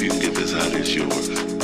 you can get this out, it's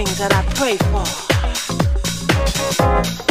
that I pray for.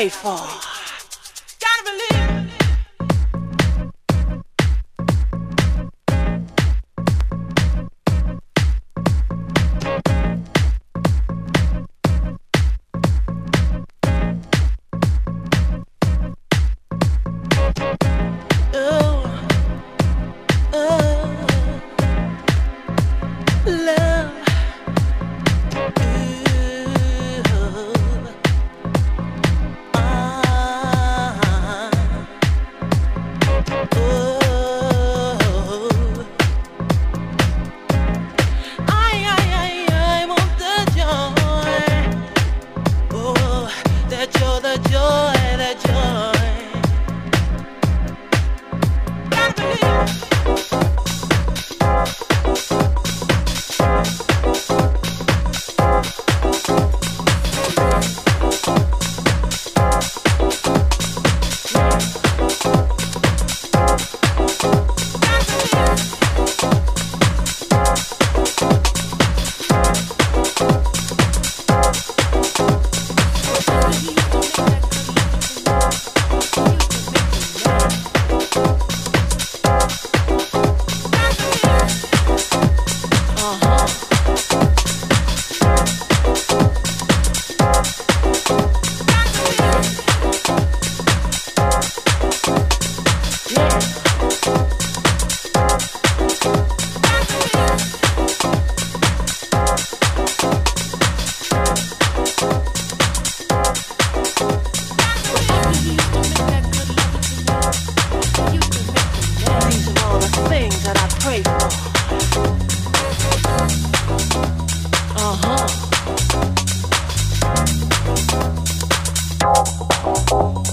grateful. Bye.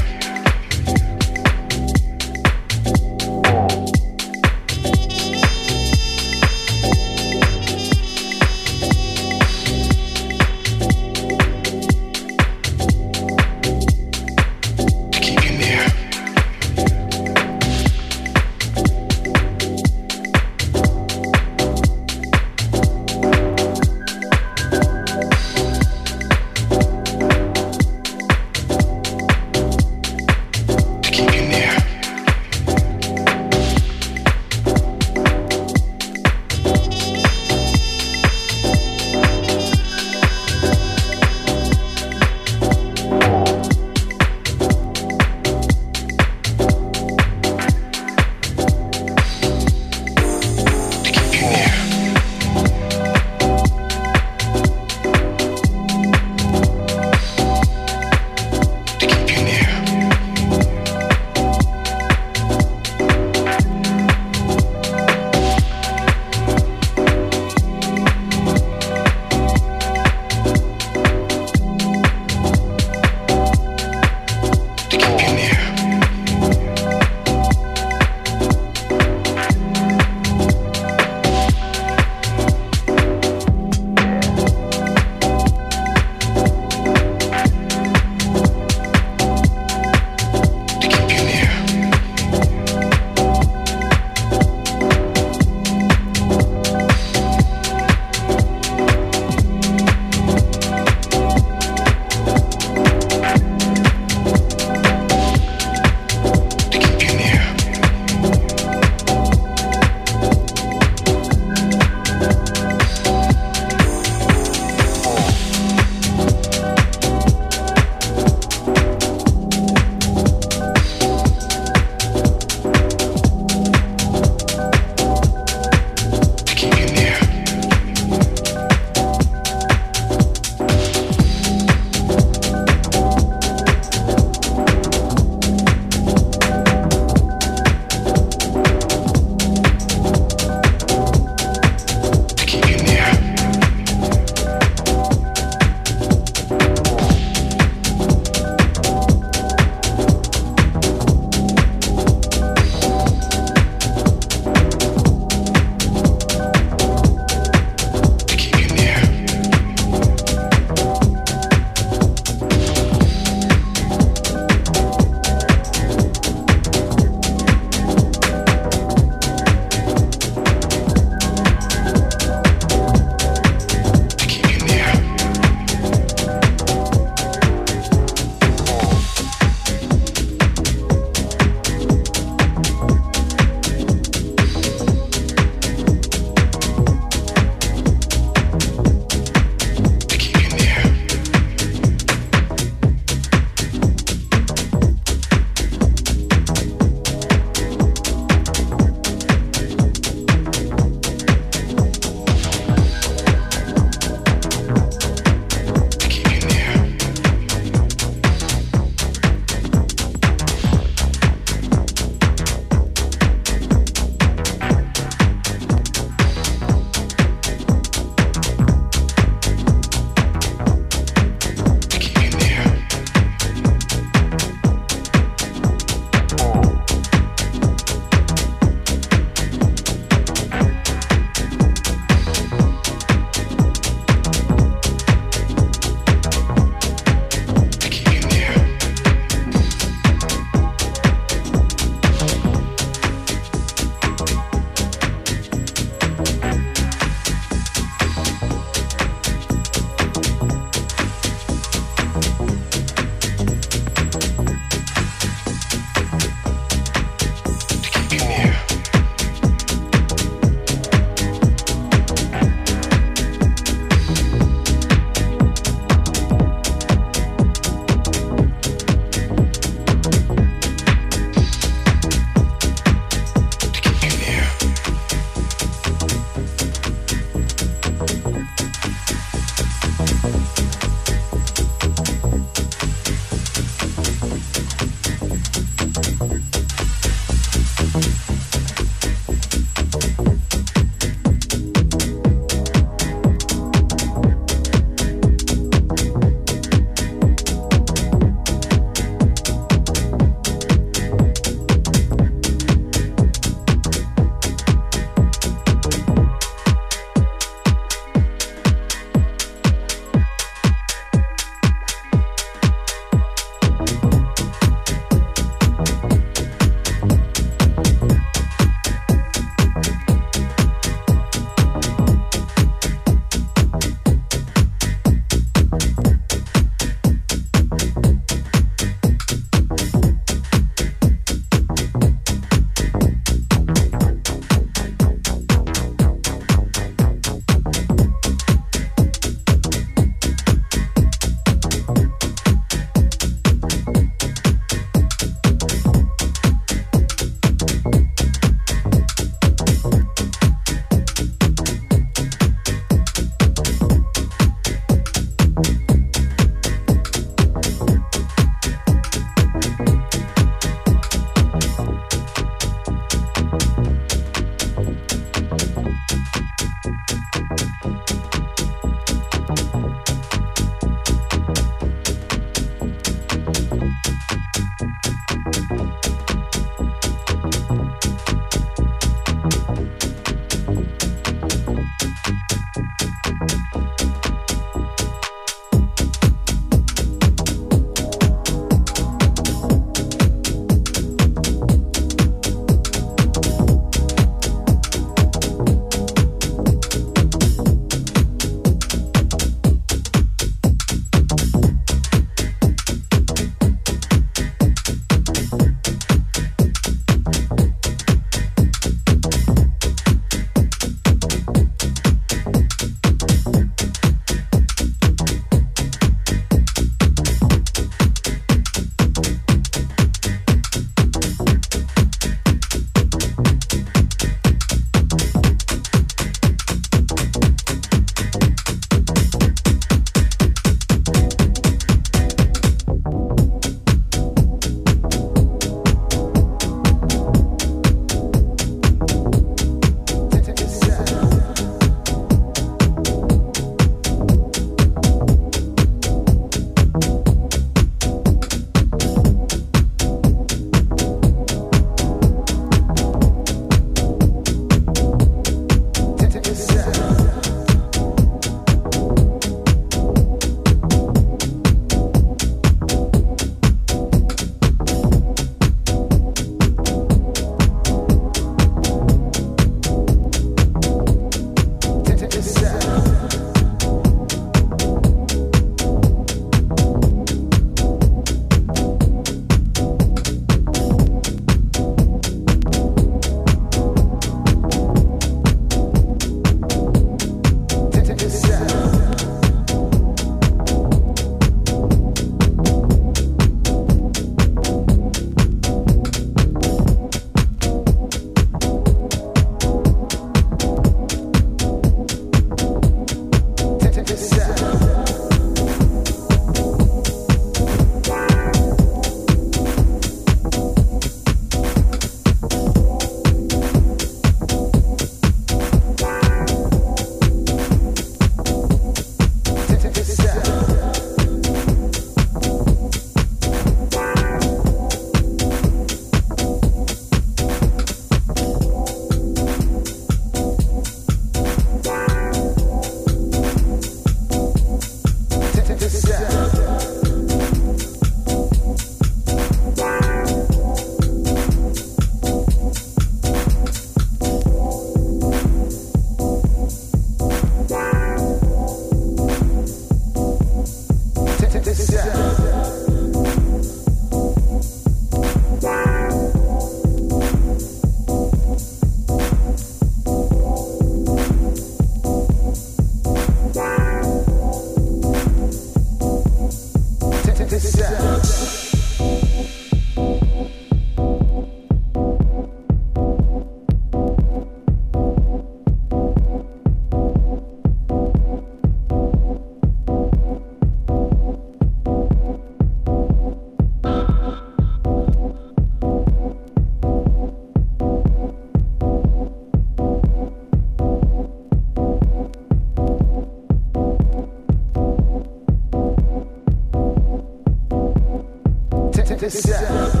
this out.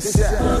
This, yeah.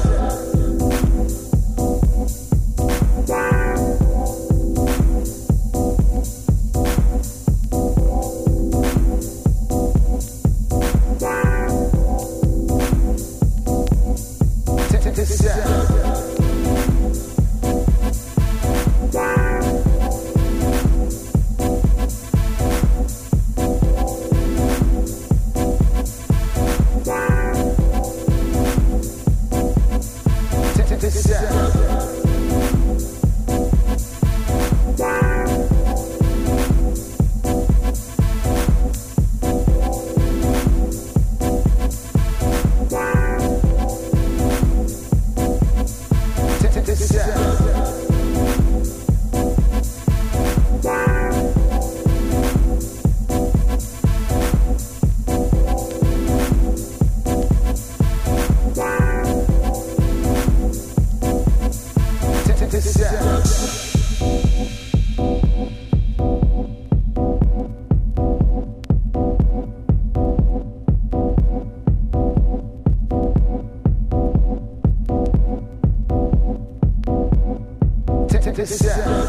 this is